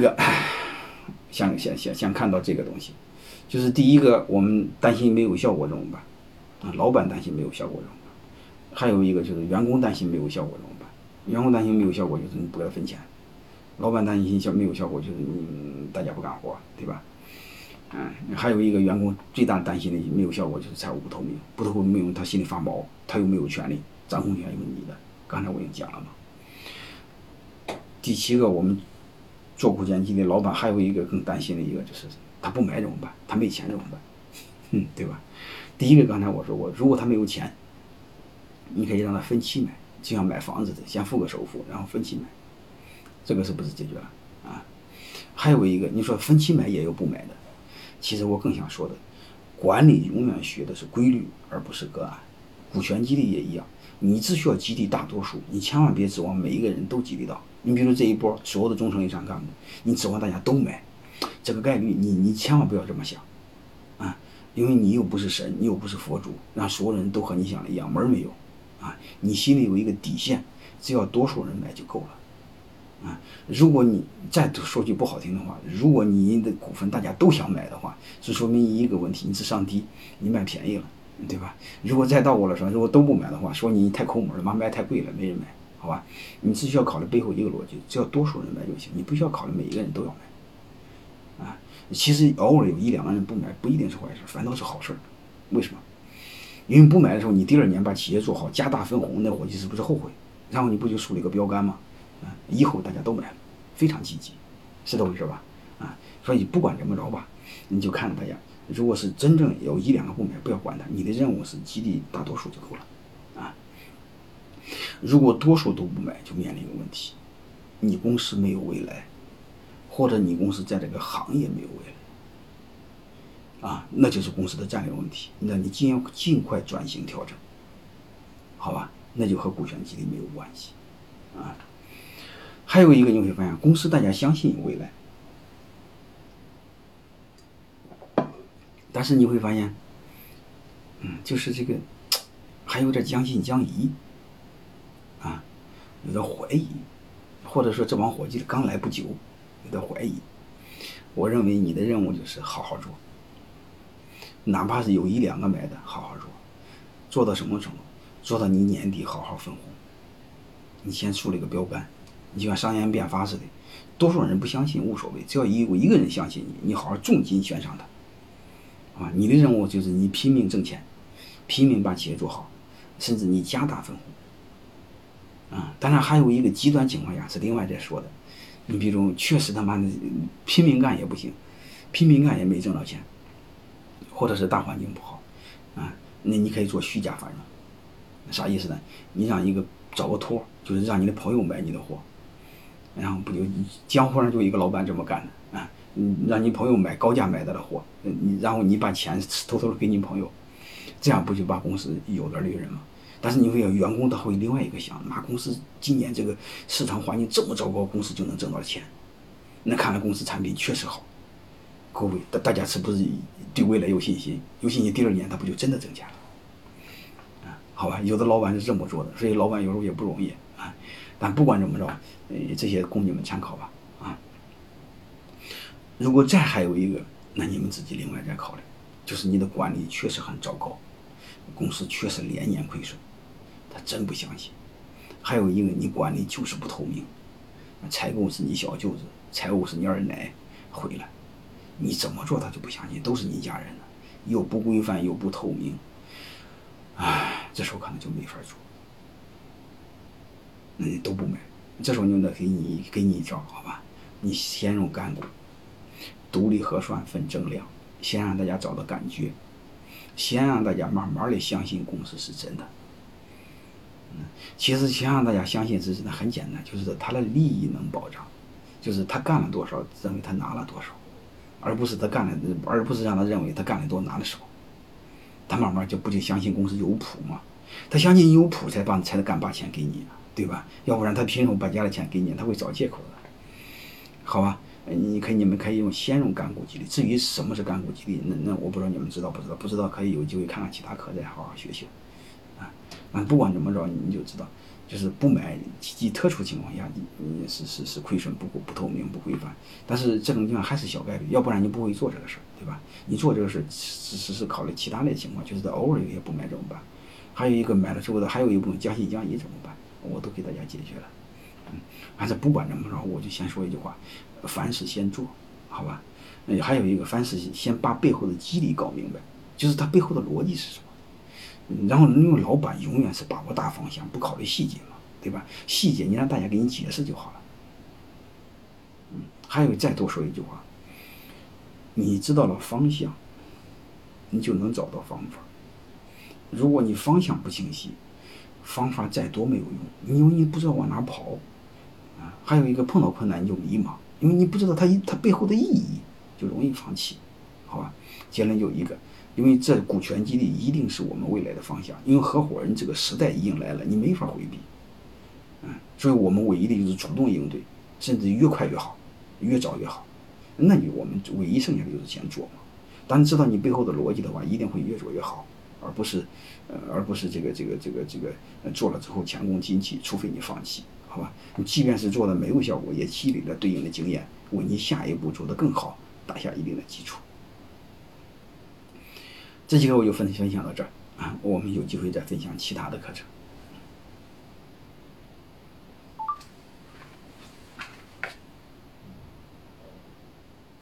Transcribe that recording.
这个想想想想看到这个东西，就是第一个，我们担心没有效果怎么办？啊，老板担心没有效果怎么办？还有一个就是员工担心没有效果怎么办？员工担心没有效果就是你不给他分钱，老板担心效没有效果就是你大家不干活，对吧？嗯，还有一个员工最大担心的没有效果就是财务不透明，不透明他心里发毛，他又没有权利，掌控权有你的。刚才我已经讲了嘛。第七个，我们做股权激励，老板还有一个更担心的一个就是他不买怎么办？他没钱怎么办？嗯，对吧？第一个刚才我说过，如果他没有钱，你可以让他分期买，就像买房子的，先付个首付，然后分期买，这个是不是解决了啊？还有一个，你说分期买也有不买的。其实我更想说的，管理永远学的是规律，而不是个案。股权激励也一样，你只需要激励大多数，你千万别指望每一个人都激励到。你比如这一波所有的中层以上干部，你指望大家都买，这个概率你你千万不要这么想，啊，因为你又不是神，你又不是佛祖，让所有人都和你想的一样，门儿没有，啊，你心里有一个底线，只要多数人买就够了。啊，如果你再说句不好听的话，如果你的股份大家都想买的话，是说明一个问题，你智商低，你卖便宜了，对吧？如果再倒过来说，如果都不买的话，说你太抠门了，妈卖太贵了，没人买，好吧？你只需要考虑背后一个逻辑，只要多数人买就行，你不需要考虑每一个人都要买。啊，其实偶尔有一两个人不买，不一定是坏事，反倒是好事。为什么？因为不买的时候，你第二年把企业做好，加大分红，那伙计是不是后悔？然后你不就树立一个标杆吗？啊，以后大家都买，非常积极，是这回事吧？啊，所以不管怎么着吧，你就看着大家。如果是真正有一两个不买，不要管他，你的任务是激励大多数就够了。啊，如果多数都不买，就面临一个问题：你公司没有未来，或者你公司在这个行业没有未来。啊，那就是公司的战略问题。那你尽要尽快转型调整，好吧？那就和股权激励没有关系。啊。还有一个你会发现，公司大家相信有未来，但是你会发现，嗯，就是这个还有点将信将疑，啊，有点怀疑，或者说这帮伙计刚来不久，有点怀疑。我认为你的任务就是好好做，哪怕是有一两个买的，好好做，做到什么程度？做到你年底好好分红，你先树立个标杆。你就像商鞅变法似的，多数人不相信无所谓，只要有一个人相信你，你好好重金悬赏他，啊，你的任务就是你拼命挣钱，拼命把企业做好，甚至你加大分红，啊，当然还有一个极端情况下是另外再说的，你比如确实他妈的拼命干也不行，拼命干也没挣到钱，或者是大环境不好，啊，那你可以做虚假繁荣，啥意思呢？你让一个找个托，就是让你的朋友买你的货。然后不就江湖上就一个老板这么干的啊？嗯，让你朋友买高价买到的货，你然后你把钱偷偷的给你朋友，这样不就把公司有点利润吗？但是你会有员工他会另外一个想，那公司今年这个市场环境这么糟糕，公司就能挣到钱，那看来公司产品确实好。各位大大家是不是对未来有信心？有信心，第二年他不就真的挣钱了？啊，好吧，有的老板是这么做的，所以老板有时候也不容易啊。但不管怎么着，呃，这些供你们参考吧，啊。如果再还有一个，那你们自己另外再考虑，就是你的管理确实很糟糕，公司确实连年亏损，他真不相信。还有一个，你管理就是不透明，采购是你小舅子，财务是你二奶，毁了，你怎么做他就不相信，都是你家人的，又不规范又不透明，唉，这时候可能就没法做。嗯，都不买，这时候就得给你给你一招，好吧？你先用干股，独立核算分增量，先让大家找到感觉，先让大家慢慢的相信公司是真的。嗯，其实先让大家相信是真的很简单，就是他的利益能保障，就是他干了多少，认为他拿了多少，而不是他干了，而不是让他认为他干的多拿的少，他慢慢就不就相信公司有谱吗？他相信有谱才把才能敢把钱给你。对吧？要不然他凭什么把家里钱给你？他会找借口的，好吧？你可以，你们可以用先用干股激励。至于什么是干股激励，那那我不知道你们知道不知道？不知道可以有机会看看其他课，再好好学学。啊，那不管怎么着，你就知道，就是不买极特殊情况下，你你是是是亏损不不透明不规范，但是这种情况还是小概率，要不然你不会做这个事儿，对吧？你做这个事儿只是是考虑其他的情况，就是偶尔有些不买怎么办？还有一个买了之后的，还有一部分将信将疑怎么办？我都给大家解决了。嗯，反正不管怎么着，我就先说一句话：凡事先做，好吧？嗯，还有一个，凡事先把背后的机理搞明白，就是它背后的逻辑是什么。然后，因为老板永远是把握大方向，不考虑细节嘛，对吧？细节你让大家给你解释就好了。嗯，还有再多说一句话，你知道了方向，你就能找到方法。如果你方向不清晰，方法再多没有用，因为你不知道往哪跑。还有一个碰到困难你就迷茫，因为你不知道它它背后的意义，就容易放弃，好吧？结论就一个。因为这股权激励一定是我们未来的方向，因为合伙人这个时代已经来了，你没法回避，嗯，所以我们唯一的就是主动应对，甚至越快越好，越早越好。那你我们唯一剩下的就是先做嘛。当你知道你背后的逻辑的话，一定会越做越好，而不是，呃，而不是这个这个这个这个做了之后前功尽弃，除非你放弃，好吧？你即便是做的没有效果，也积累了对应的经验，为你下一步做的更好打下一定的基础。这节课我就分分享到这儿啊，我们有机会再分享其他的课程。